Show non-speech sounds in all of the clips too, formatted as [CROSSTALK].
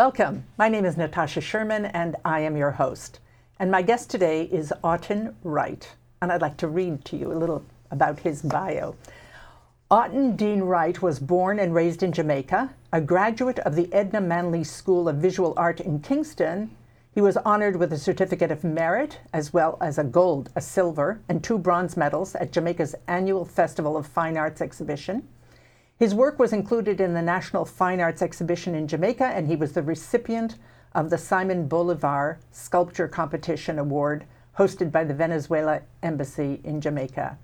Welcome. My name is Natasha Sherman, and I am your host. And my guest today is Aughton Wright, and I'd like to read to you a little about his bio. Aughton Dean Wright was born and raised in Jamaica, a graduate of the Edna Manley School of Visual Art in Kingston. He was honored with a Certificate of Merit, as well as a gold, a silver, and two bronze medals at Jamaica's annual Festival of Fine Arts exhibition. His work was included in the National Fine Arts Exhibition in Jamaica, and he was the recipient of the Simon Bolivar Sculpture Competition Award hosted by the Venezuela Embassy in Jamaica.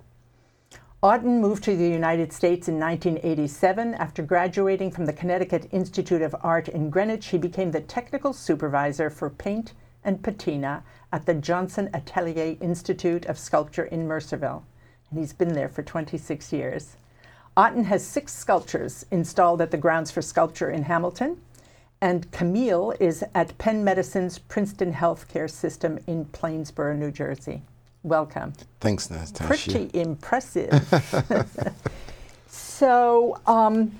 Aughton moved to the United States in 1987. After graduating from the Connecticut Institute of Art in Greenwich, he became the technical supervisor for paint and patina at the Johnson Atelier Institute of Sculpture in Mercerville. And he's been there for 26 years. Aughton has six sculptures installed at the Grounds for Sculpture in Hamilton, and Camille is at Penn Medicine's Princeton Healthcare System in Plainsboro, New Jersey. Welcome. Thanks, Natasha. Pretty impressive. [LAUGHS] so, um,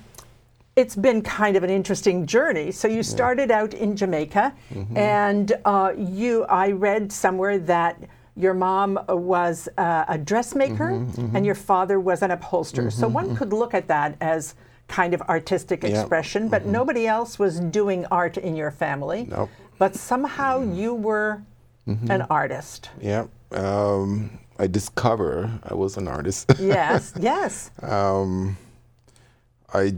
it's been kind of an interesting journey. So you started out in Jamaica, mm-hmm. and uh, you, I read somewhere that your mom was uh, a dressmaker mm-hmm, mm-hmm. and your father was an upholsterer. Mm-hmm, so one mm-hmm. could look at that as kind of artistic yep. expression, but mm-hmm. nobody else was doing art in your family. Nope. But somehow mm-hmm. you were an artist. Yeah. Um, I discover I was an artist. [LAUGHS] yes, yes. Um, I,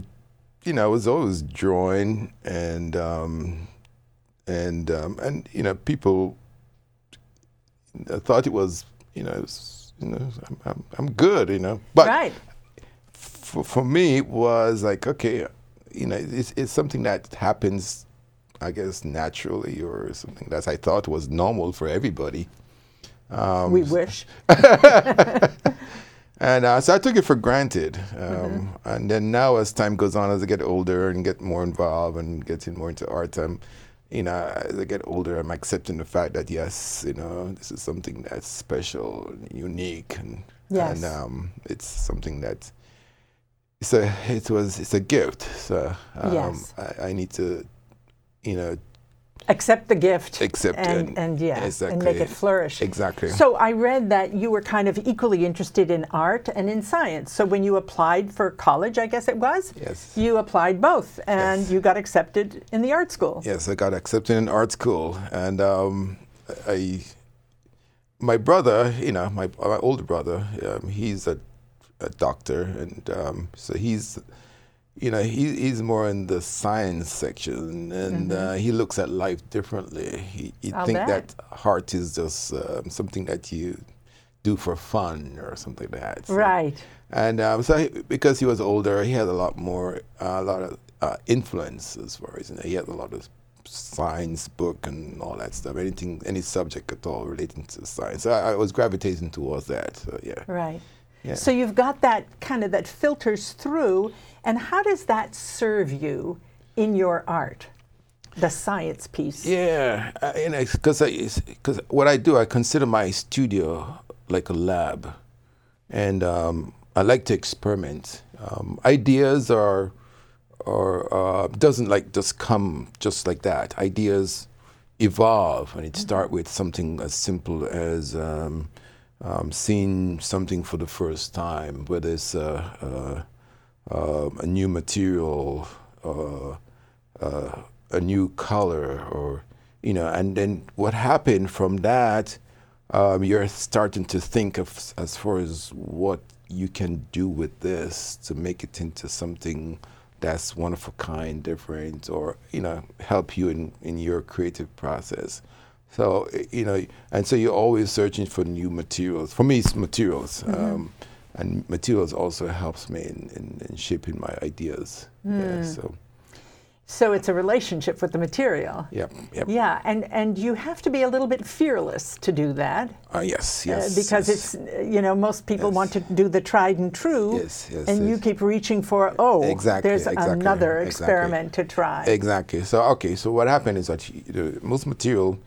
you know, I was always drawing and um, and um, and you know people I thought it was, you know, was, you know, I'm, I'm, I'm, good, you know. But right. for, for me, it was like, okay, you know, it's, it's something that happens, I guess, naturally or something that I thought was normal for everybody. Um, we wish. [LAUGHS] and uh, so I took it for granted. Um, mm-hmm. And then now, as time goes on, as I get older and get more involved and getting more into art, I'm you know, as I get older, I'm accepting the fact that yes, you know, this is something that's special, and unique, and yes. and um, it's something that it's a it was it's a gift. So um, yes. I, I, need to, you know, accept the gift accept and, and, and yeah exactly. and make it flourish. Exactly. So i read that you were kind of equally interested in art and in science. So when you applied for college i guess it was yes. you applied both and yes. you got accepted in the art school. Yes i got accepted in art school. And um, i my brother you know my, my older brother um, he's a, a doctor and um, so he's you know, he, he's more in the science section, and mm-hmm. uh, he looks at life differently. He, he think that heart is just uh, something that you do for fun or something like that. So, right. And um, so, he, because he was older, he had a lot more, uh, a lot of uh, influence as far as you know. He had a lot of science book and all that stuff. Anything, any subject at all relating to science. So I, I was gravitating towards that. So yeah. Right. Yeah. So you've got that kind of that filters through, and how does that serve you in your art? The science piece. Yeah, uh, because because what I do, I consider my studio like a lab, and um, I like to experiment. Um, ideas are or uh, doesn't like just come just like that. Ideas evolve, and it mm-hmm. start with something as simple as um, um, seeing something for the first time, whether it's a, a, a new material, uh, uh, a new color, or you know, and then what happened from that, um, you're starting to think of as far as what you can do with this to make it into something that's one of a kind, different, or you know, help you in, in your creative process. So you know, and so you're always searching for new materials. For me, it's materials, mm-hmm. um, and materials also helps me in, in, in shaping my ideas. Mm. Yeah, so. So it's a relationship with the material. Yep, yep. Yeah, and and you have to be a little bit fearless to do that. Uh, yes, yes. Uh, because yes. it's you know most people yes. want to do the tried and true. Yes, yes. And yes. you keep reaching for oh, exactly, there's exactly, another experiment exactly. to try. Exactly. So okay, so what happened is that most material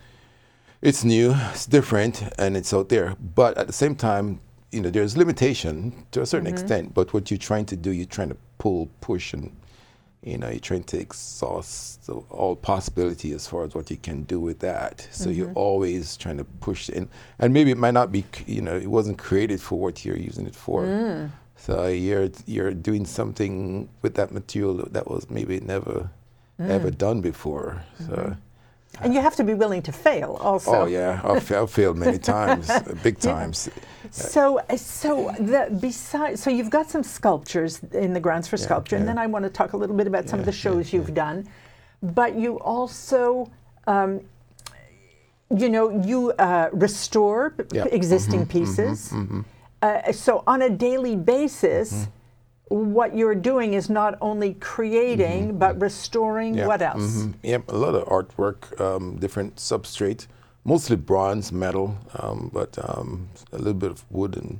it's new, it's different, and it's out there. But at the same time, you know, there's limitation to a certain mm-hmm. extent. But what you're trying to do, you're trying to pull, push, and you know, you're trying to exhaust the, all possibility as far as what you can do with that. So you're mm-hmm. always trying to push in, and maybe it might not be, you know, it wasn't created for what you're using it for. Mm. So you're you're doing something with that material that was maybe never ever mm. done before. So. Mm-hmm. And you have to be willing to fail also. Oh yeah, I've, I've failed many [LAUGHS] times, uh, big times. So, so the beside, so you've got some sculptures in the grounds for sculpture, and then I want to talk a little bit about some of the Yeah, shows you've done. But you also, um, you know, you uh, restore Yeah. Mm-hmm, existing pieces. Uh, so on a daily basis. Mm-hmm. What you're doing is not only creating, but restoring. Mm-hmm, Yeah, What else? mhm. Yep, a lot of artwork, um, different substrate, mostly bronze, metal, um, but um, a little bit of wood and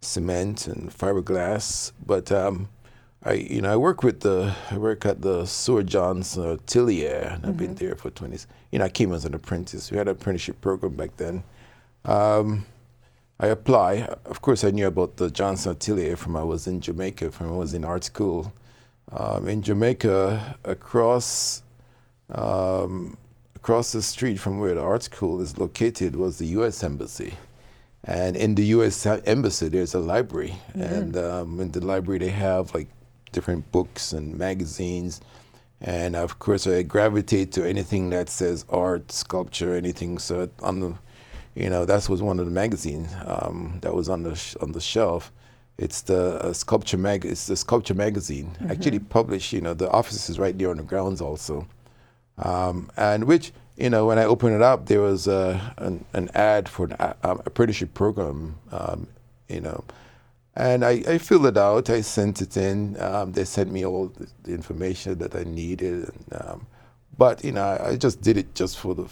cement and fiberglass. But um, I, you know, I work with the, I work at the Johnson uh, Atelier, and I've been there for 20. You know, I came as an apprentice. We had an apprenticeship program back then. I apply. Of course, I knew about the Johnson Atelier from I was in Jamaica, from I was in art school. Um, in Jamaica, across um, across the street from where the art school is located was the U.S. Embassy. And in the U.S. Embassy, there's a library. And um, in the library, they have like different books and magazines. And of course, I gravitate to anything that says art, sculpture, anything. So on the, you know, that was one of the magazines um, that was on the sh- on the shelf. It's the uh, sculpture mag. It's the sculpture magazine. Actually published. You know, the office is right there on the grounds also um, and which you know when I opened it up, there was uh, an, an ad for an a- um, apprenticeship program, um, you know, and I, I filled it out. I sent it in. Um, they sent me all the, information that I needed, and, um, but you know I, I just did it just for the,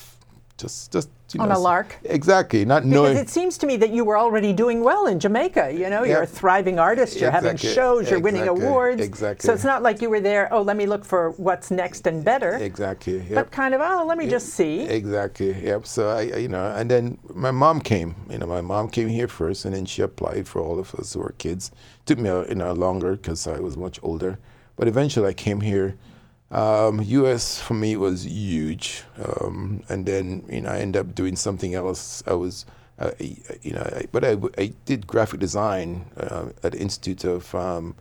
just just you On know, a lark? Exactly, not Because knowing. it seems to me that you were already doing well in Jamaica. You know, you're a thriving artist. You're having shows. You're winning awards. Exactly. So it's not like you were there. Oh, let me look for what's next and better. Exactly. Yep. But kind of, oh, let me just see. Exactly. Yep. So I, I- you know, and then my mom came. You know, my mom came here first, and then she applied for all of us who were kids. Took me, a, you know, longer because I was much older, but eventually I came here. Um, U.S. for me was huge, um, and then you know I ended up doing something else. I was, uh, you know, I, but I, I did graphic design uh, at the Institute of um,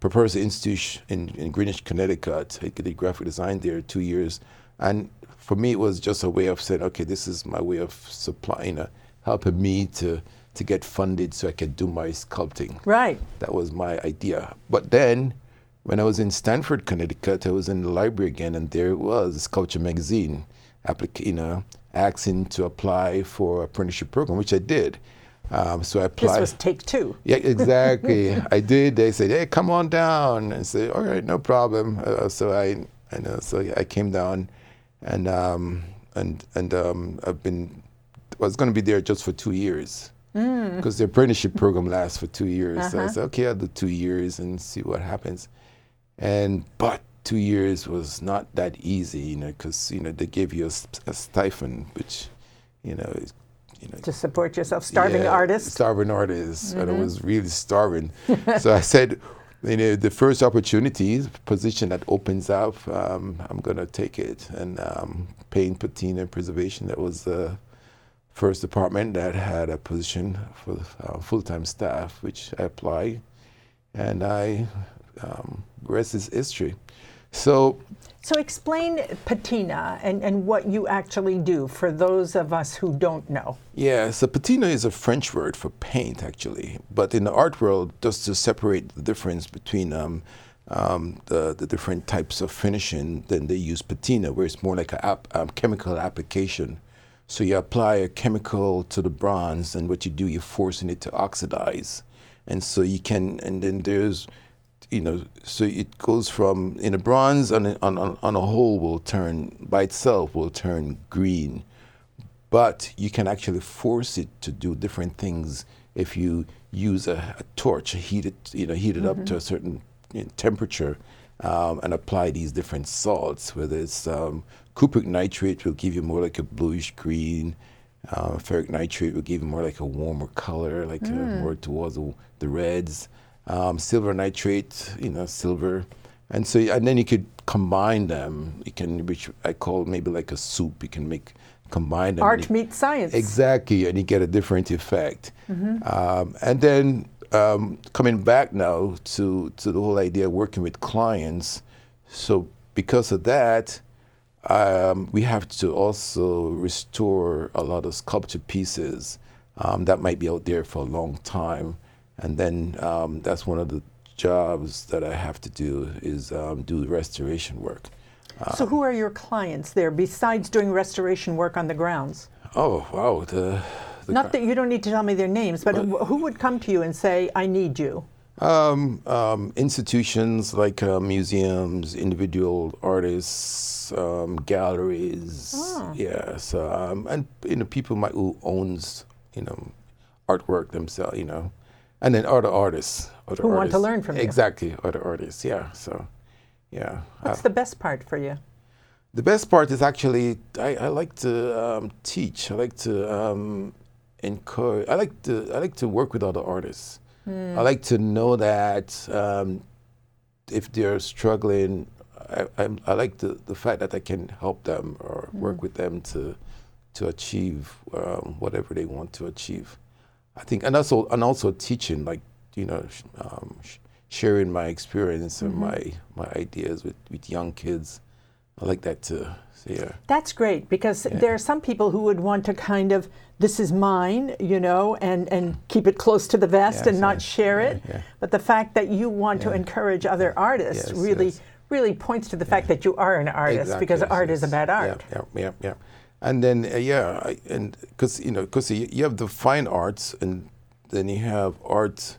Preparatory Institute in, in Greenwich, Connecticut. I did graphic design there two years, and for me it was just a way of saying, okay, this is my way of supplying, uh, helping me to to get funded so I could do my sculpting. Right. That was my idea. But then, when I was in Stamford, Connecticut, I was in the library again, and there it was, Sculpture Magazine, applic- you know, asking to apply for an apprenticeship program, which I did. Um, so I applied. This was take two. [LAUGHS] Yeah, exactly. I did. They said, "Hey, come on down," and I said, "All right, no problem." Uh, so I, I know. So I came down, and um, and and um, I've been. I was going to be there just for two years because the apprenticeship program lasts for two years. So I said, "Okay, I'll do two years and see what happens." And but two years was not that easy, you know, because you know they gave you a stipend, which, you know, is, you know, To support yourself, starving yeah, artist. Starving artist. And I was really starving. [LAUGHS] so I said, you know, the first opportunity, position that opens up, um, I'm going to take it. And um, paint, patina, and preservation, that was the first department that had a position for uh, full-time staff, which I applied. And I, um, rest is history. So So explain patina and, and what you actually do for those of us who don't know. Yeah, so patina is a French word for paint, actually. But in the art world, just to separate the difference between um, um, the, the different types of finishing, then they use patina, where it's more like a ap- um, chemical application. So you apply a chemical to the bronze, and what you do, you're forcing it to oxidize. And so you can, and then there's, you know, so it goes from, in a bronze on a, on, on, a whole will turn, by itself will turn green but you can actually force it to do different things if you use a, a torch, heat it, you know, heat it up to a certain you know, temperature, um, and apply these different salts. Whether it's um, cupric nitrate will give you more like a bluish green. Uh, ferric nitrate will give you more like a warmer color, like uh, more towards the, the reds. Um, silver nitrate, you know, silver, and so and then you could combine them. You can, which I call maybe like a soup. You can make combine them. Art meets science. Exactly, and you get a different effect. Um, and then um, coming back now to, to the whole idea of working with clients. So because of that, um, we have to also restore a lot of sculpture pieces um, that might be out there for a long time. And then um, that's one of the jobs that I have to do is um, do restoration work. so, who are your clients there besides doing restoration work on the grounds? Oh wow, the, the Not that you don't need to tell me their names, but wh- who would come to you and say, I need you? Um, um, institutions like uh, museums, individual artists, um, galleries. Ah. Yes, um, and you know people might who owns you know artwork themselves. You know, and then other artists, other Who want to learn from you. Exactly, other artists. Yeah. So, yeah. Uh, What's the best part for you? the best part is actually I, I like to um, teach. I like to um, encourage. I like to I like to work with other artists. I like to know that um, if they're struggling, I, I'm, I like the, the fact that I can help them or work with them to to achieve um, whatever they want to achieve. I think, and also and also teaching, like you know, sh- um, sh- sharing my experience and my my ideas with, with young kids. I like that too. So yeah. That's great because there are some people who would want to kind of, this is mine, you know, and, and keep it close to the vest Yes, and not yeah, share yeah, it. yeah. But the fact that you want to encourage other artists Yes, really, yes. really points to the fact that you are an artist because Exactly, art yes, is about yes. art. Yeah, yeah, yeah, yeah. And then uh, yeah, I, and because you know, because you, you have the fine arts, and then you have art,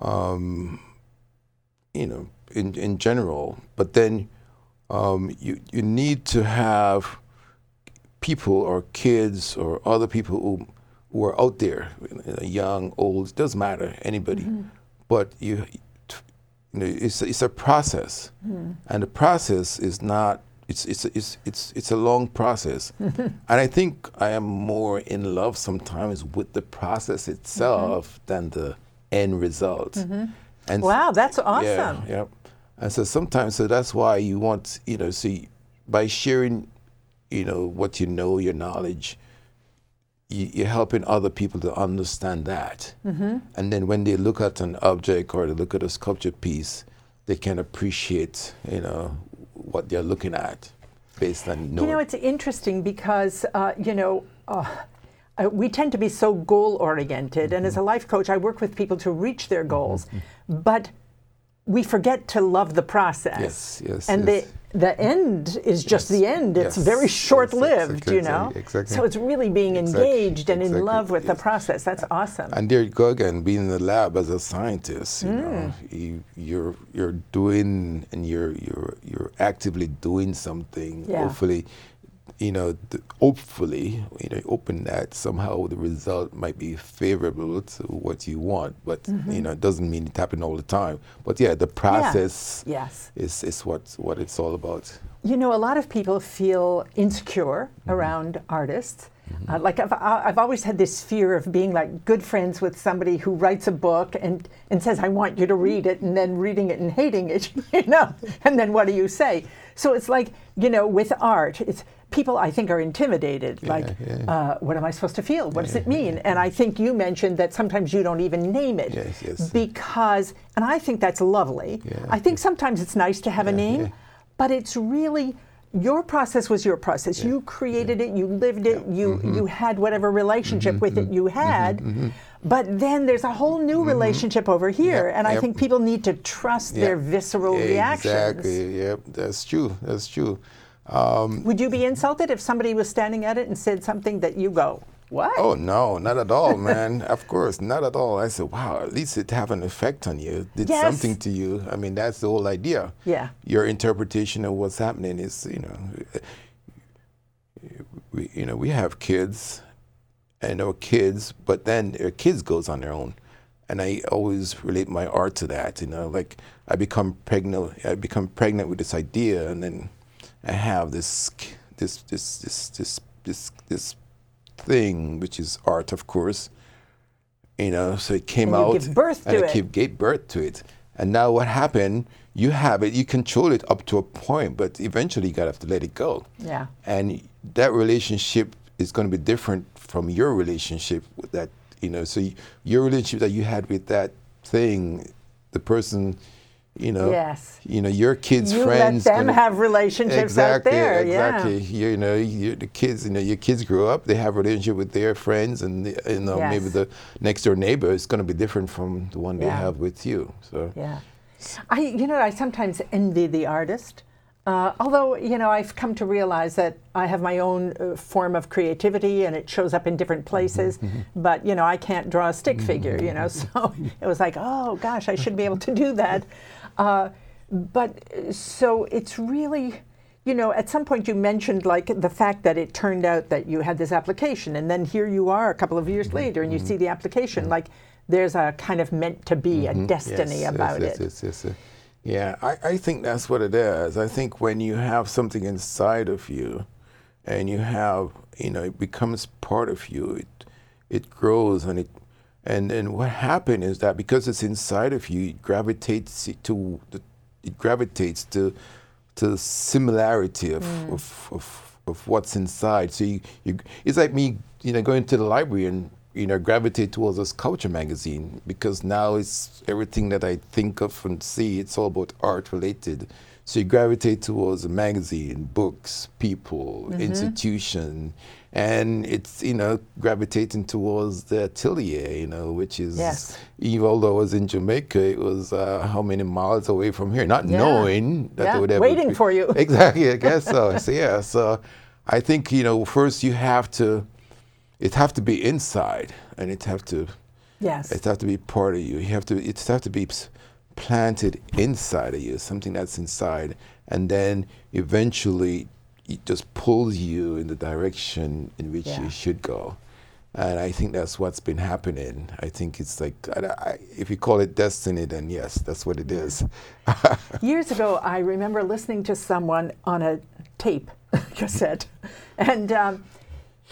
um, you know, in in general. But then um, you you need to have people or kids or other people who who are out there, young, old, doesn't matter, anybody. But you, you know, it's it's a process, and the process is not. It's it's it's it's it's a long process, [LAUGHS] and I think I am more in love sometimes with the process itself than the end result. And Wow, that's yeah, awesome. yeah. And so sometimes, so that's why you want, you know, see, by sharing, you know, what you know, your knowledge, you, you're helping other people to understand that. Mm-hmm. And then when they look at an object or they look at a sculpture piece, they can appreciate, you know, what they're looking at based on knowing. You know, it's interesting because, uh, you know, uh, uh, we tend to be so goal oriented. And as a life coach, I work with people to reach their goals. But we forget to love the process. Yes, yes, And yes. The, end is just Yes, the end. It's yes, very short lived, exactly, you know? exactly. So it's really being Exactly, engaged and in love with the process. That's awesome. And there you go again, being in the lab as a scientist. You know, mm. you, you're you're doing and you're you're you're actively doing something. Yeah. Hopefully, you know, th- hopefully, you know, open that somehow the result might be favorable to what you want. But you mm-hmm. know, it doesn't mean it happen all the time. But yeah, the process yes. is is what what it's all about. You know, a lot of people feel insecure mm-hmm. around artists. Mm-hmm. Uh, like I've, uh, I've always had this fear of being like good friends with somebody who writes a book and, and says, I want you to read it, and then reading it and hating it, [LAUGHS] you know, and then what do you say? So it's like, you know, with art, it's people I think are intimidated. like, yeah. Uh, what am I supposed to feel? What does it mean? And I think you mentioned that sometimes you don't even name it Yes, yes. because, and I think that's lovely. Yeah, I think sometimes it's nice to have a name, yeah. but it's really your process was your process. You created it, you lived it, you Mm-hmm. you had whatever relationship mm-hmm, with it mm-hmm. you mm-hmm, had. But then there's a whole new relationship over here, Yep, and I yep. think people need to trust their Yeah. visceral reactions. Exactly. Yep. That's true. That's true. Um, Would you be insulted if somebody was standing at it and said something that you go, "What?" Oh no, not at all, man. [LAUGHS] of course, not at all. I said, wow, at least it have an effect on you. Did Yes. something to you. I mean, that's the whole idea. Yeah. Your interpretation of what's happening is, you know, we, you know, we have kids, and our kids, but then their kids goes on their own, and I always relate my art to that. You know, like I become pregnant, I become pregnant with this idea, and then I have this, this, this, this, this, this, this thing, which is art, of course. You know, so it came And out, give birth and to I it. give, gave birth to it. And now what happened? you have it, you control it up to a point, but eventually you gotta have to let it go. Yeah. And that relationship is going to be different from your relationship with that, you know. So your relationship that you had with that thing, the person, you know, Yes. you know, your kids' You friends. let them gonna- have relationships exactly, out there. Exactly. Yeah. You know, you, the kids, you know, your kids grow up, they have a relationship with their friends, and you know, maybe the next door neighbor is going to be different from the one they have with you. So Yeah. I, you know, I sometimes envy the artist. Uh, although, you know, I've come to realize that I have my own uh, form of creativity and it shows up in different places. But, you know, I can't draw a stick figure, you know, [LAUGHS] so it was like, oh gosh, I should be able to do that. Uh, but so it's really, you know, at some point you mentioned like the fact that it turned out that you had this application and then here you are a couple of years mm-hmm. later and you mm-hmm. see the application. Mm-hmm. Like there's a kind of meant to be, a destiny Yes, about yes, it. Yes, yes, yes. Yeah, I, I think that's what it is. I think when you have something inside of you and you have, you know, it becomes part of you, it, it grows and it, and, and what happened is that because it's inside of you, it gravitates to, the, it gravitates to, to similarity of, mm. of, of, of what's inside. So you, you, it's like me, you know, going to the library and you know, gravitate towards this sculpture magazine because now it's everything that I think of and see, it's all about art related. So you gravitate towards a magazine, books, people, institution, and it's, you know, gravitating towards the atelier, you know, which is, Yes. even although I was in Jamaica, it was uh, how many miles away from here, not Yeah. knowing that Yeah, they would ever waiting be- for you. [LAUGHS] Exactly, I guess so. [LAUGHS] so yeah, so I think, you know, first you have to, it have to be inside and it have to Yes. it have to be part of you you have to it have to be planted inside of you something that's inside and then eventually it just pulls you in the direction in which Yeah. you should go. And i think that's what's been happening. I think it's like I, I, if you call it destiny then yes that's what it is. [LAUGHS] Years ago, I remember listening to someone on a tape [LAUGHS] cassette, and um,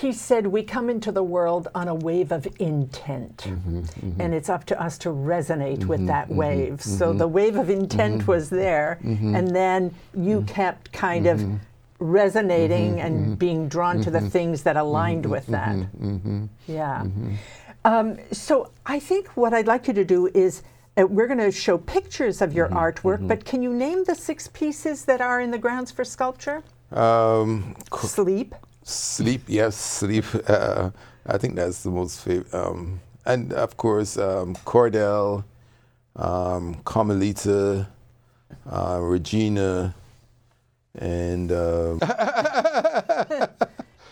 he said, We come into the world on a wave of intent, mm-hmm, mm-hmm. and it's up to us to resonate with mm-hmm, that wave. So the wave of intent was there, and then you kept kind of resonating and being drawn to the things that aligned with that. Yeah. Um, so I think what I'd like you to do is uh, we're going to show pictures of your artwork, but can you name the six pieces that are in the grounds for sculpture? um, co- Sleep. Sleep, yes, sleep. [LAUGHS] Uh, I think that's the most favorite. Um, and of course, um, Cordell, um, Carmelita, uh, Regina, and uh, [LAUGHS]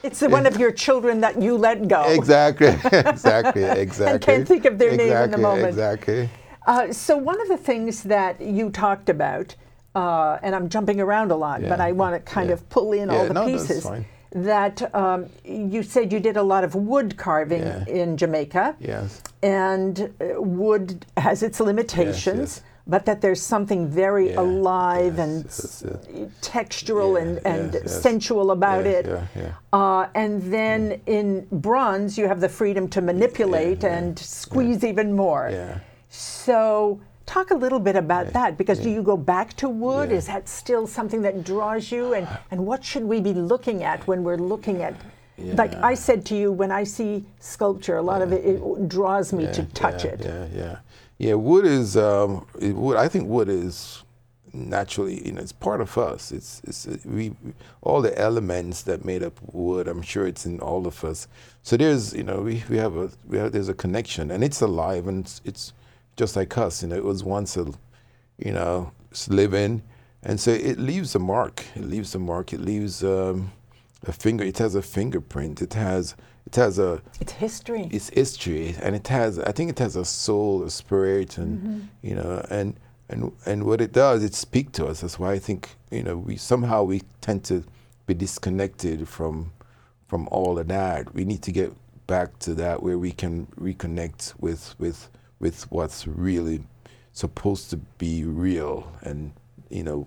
It's the one of your children that you let go. exactly, [LAUGHS] exactly, exactly. I can't think of their name in the moment. Exactly. Uh, so one of the things that you talked about, uh, and I'm jumping around a lot, but I want to kind Yeah. of pull in all Yeah, the no, that's pieces. That um, you said you did a lot of wood carving Yeah. in Jamaica. Yes. and uh, wood has its limitations, yes. but that there's something very Yeah, alive yes, and yes, textural and, and yes, yes. sensual about it. yeah, yeah. Uh, and then in bronze, you have the freedom to manipulate and squeeze even more. Yeah. So, talk a little bit about that because do you go back to wood? Yeah. Is that still something that draws you? And, [SIGHS] and what should we be looking at when we're looking at? Like I said to you, when I see sculpture, a lot of it, it draws me to touch yeah, it. Yeah, yeah, yeah. Wood is um, it, wood. I think wood is naturally, you know, it's part of us. It's it's uh, we we- all the elements that made up wood. I'm sure it's in all of us. So there's you know we, we have a we have there's a connection and it's alive and it's, it's just like us. You know, it was once a you know it's living, and so it leaves a mark. It leaves a mark. It leaves um, a finger. It has a fingerprint. It has it has a It's history. it's history and it has i think it has a soul a spirit and you know and and and what it does it speaks to us that's why i think you know we somehow we tend to be disconnected from from all of that we need to get back to that where we can reconnect with with with what's really supposed to be real and you know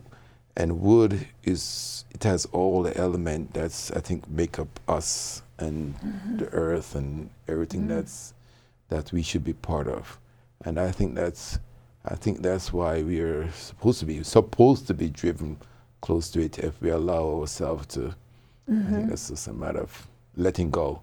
and wood is it has all the element that's i think make up us and mm-hmm. the earth and everything mm-hmm. that's that we should be part of. And i think that's I think that's why we are supposed to be supposed to be driven close to it if we allow ourselves to. I think mm-hmm. that's just a matter of letting go.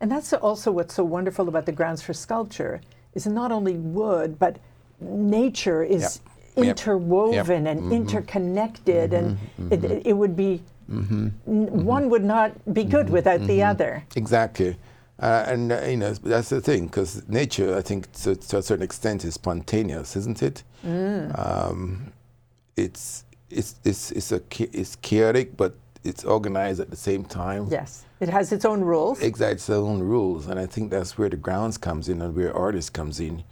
And that's also what's so wonderful about the grounds for sculpture is not only wood, but nature is Yep. Yep. interwoven and mm-hmm. interconnected, and mm-hmm. Mm-hmm. It, it, it would be n- one would not be good without the other. Exactly. Uh, and uh, you know that's the thing because nature, I think, to, to a certain extent, is spontaneous, isn't it? Mm. Um, it's it's it's it's a it's chaotic, but it's organized at the same time. Yes, it has its own rules. Exact its own rules, and I think that's where the grounds comes in and where artists comes in,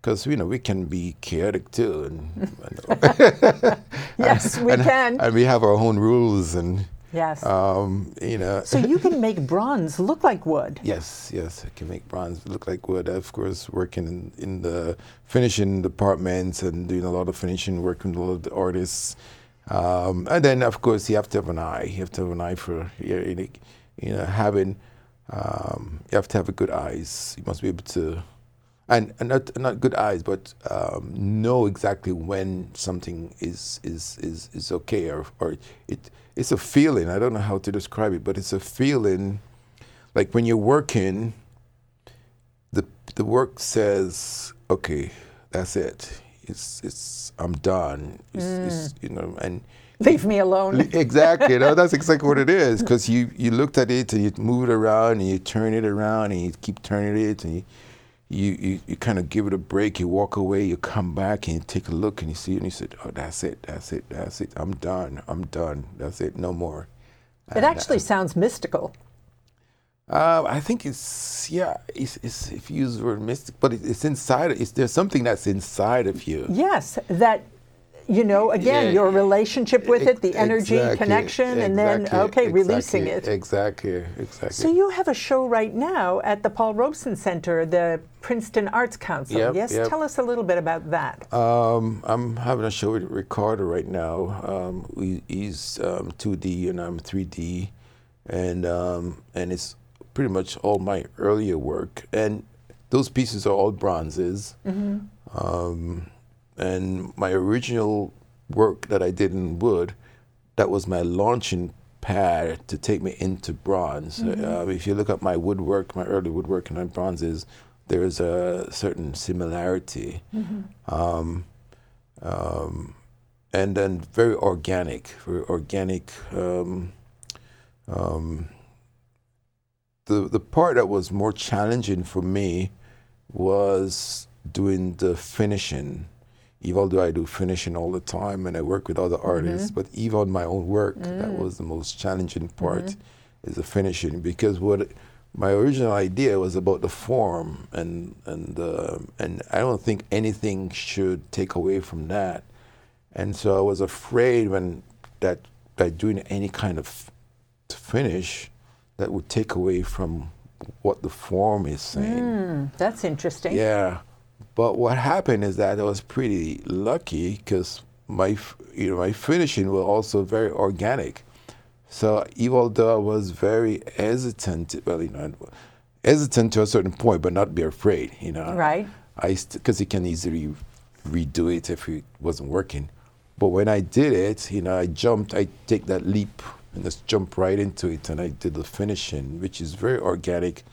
because you know we can be chaotic too, and, [LAUGHS] and [LAUGHS] yes, we and, can. and we have our own rules, and yes. um, you know. so you can make bronze look like wood. Yes, yes, I can make bronze look like wood. Of course, working in, in the finishing departments and doing a lot of finishing, working with a lot of the artists. Um, and then, of course, you have to have an eye. You have to have an eye for, you know, having, um, you have to have good eyes. You must be able to, and, and not, not good eyes, but um, know exactly when something is, is, is, is okay or, or it, it's a feeling. I don't know how to describe it, but it's a feeling like when you're working, the the work says, okay, that's it. It's it's I'm done. It's, mm. it's you know and Leave me alone. exactly, you know, that's exactly what it is. Because you you looked at it and you move it around and you turn it around and you keep turning it and you. You, you, you kind of give it a break, you walk away, you come back and you take a look and you see it and you said, Oh, that's it, that's it, that's it. I'm done, I'm done, that's it, no more. It actually uh, sounds mystical. Uh, I think it's yeah. It's, it's if you use the word mystic, but it, it's inside. It's there's something that's inside of you. Yes, that you know, again, Yeah. your relationship with it, the energy, exactly, connection, and then exactly, okay, releasing it. Exactly, exactly. So you have a show right now at the Paul Robeson Center, the Princeton Arts Council. Yep, yes, yep. tell us a little bit about that. Um, I'm having a show with Ricardo right now. Um, he's um, 2D and I'm 3D, and um, and it's pretty much all my earlier work. And those pieces are all bronzes. Um, and my original work that I did in wood, that was my launching pad to take me into bronze. Uh, if you look at my woodwork, my early woodwork and my bronzes, there is a certain similarity. Um, um, and then very organic, very organic. Um, um, the the part that was more challenging for me was doing the finishing. Even though I do finishing all the time and I work with other mm-hmm. artists, but even my own work, that mm. was the most challenging part, mm-hmm. is the finishing because what my original idea was about the form and and uh, and I don't think anything should take away from that. And so I was afraid when that by doing any kind of finish that would take away from what the form is saying. Hmm, that's interesting. Yeah, but what happened is that I was pretty lucky because my you know my finishing was also very organic. So even though I was very hesitant, well, you know, hesitant to a certain point, but not be afraid, you know. Right. I because you can easily redo it if it wasn't working. But when I did it, you know, I jumped. I take that leap and just jump right into it, and I did the finishing, which is very organic.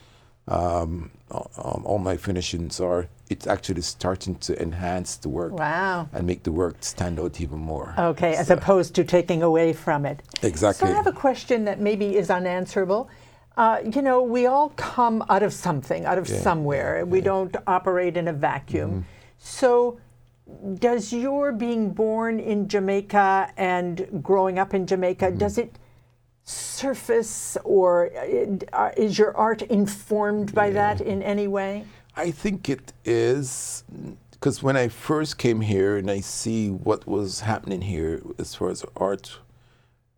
Um, um, all my finishings are. It's actually starting to enhance the work Wow. and make the work stand out even more. Okay, as opposed to taking away from it. Exactly. So I have a question that maybe is unanswerable. Uh, you know, we all come out of something, out of Yeah, somewhere. We don't operate in a vacuum. So, does your being born in Jamaica and growing up in Jamaica, does it surface or uh, uh, is your art informed by that in any way? I think it is because when I first came here and I see what was happening here as far as art,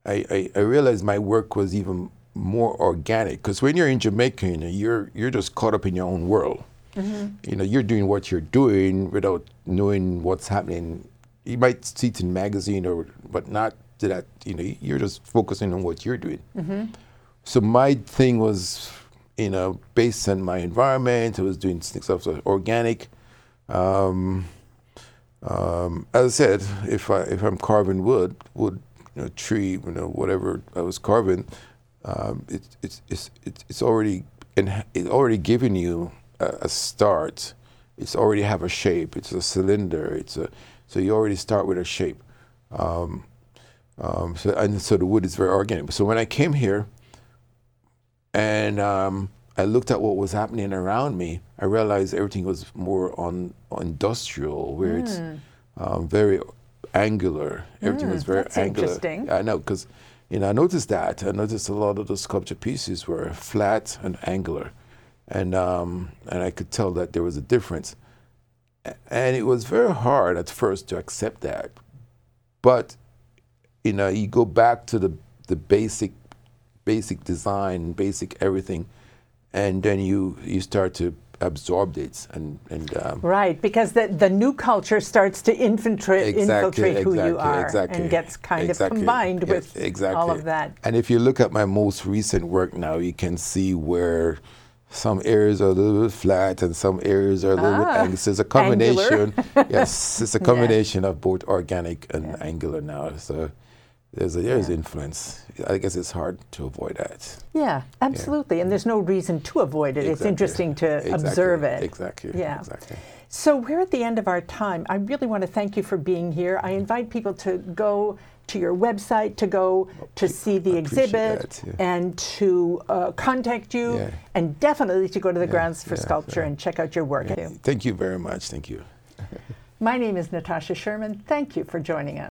I, I, I realized my work was even more organic. Because when you're in Jamaica, you know, you're you're just caught up in your own world. You know, you're doing what you're doing without knowing what's happening. You might see it in magazine or but not to that. You know, you're just focusing on what you're doing. So my thing was, you know, based on my environment. I was doing stuff that was organic, um, um, as I said, if I if I'm carving wood, wood, you know, tree, you know, whatever I was carving, um, it, it's it's it's it's already in, it's already giving you a, a start. It's already have a shape. It's a cylinder. It's a so you already start with a shape. Um, um, so and so the wood is very organic. So when I came here, and um, I looked at what was happening around me, I realized everything was more on, on industrial, where it's um, very angular. Everything was very Hmm. that's angular. interesting. I know because you know I noticed that. I noticed a lot of the sculpture pieces were flat and angular, and um, and I could tell that there was a difference. And it was very hard at first to accept that, but you know you go back to the the basic basic design, basic everything, and then you you start to absorb it and and um, Right, because the, the new culture starts to infiltrate, Exactly, infiltrate who you are exactly, and gets kind exactly. of combined Yeah, with exactly. all of that. And if you look at my most recent work now, you can see where some areas are a little bit flat and some areas are a little bit Ah, angular. So it's a combination. [LAUGHS] yes, it's a [LAUGHS] combination of both organic and angular now. So there's a, there's Yeah. influence. I guess it's hard to avoid that. Yeah, absolutely. And there's no reason to avoid it. It's interesting to Exactly, observe it. Exactly. Yeah. Exactly. So we're at the end of our time. I really want to thank you for being here. I invite people to go to your website, to go to see the exhibit, that, yeah. and to uh, contact you, Yeah. and definitely to go to the Grounds for yeah, Sculpture yeah. and check out your work. Thank you very much. Thank you. My name is Natasha Sherman. Thank you for joining us.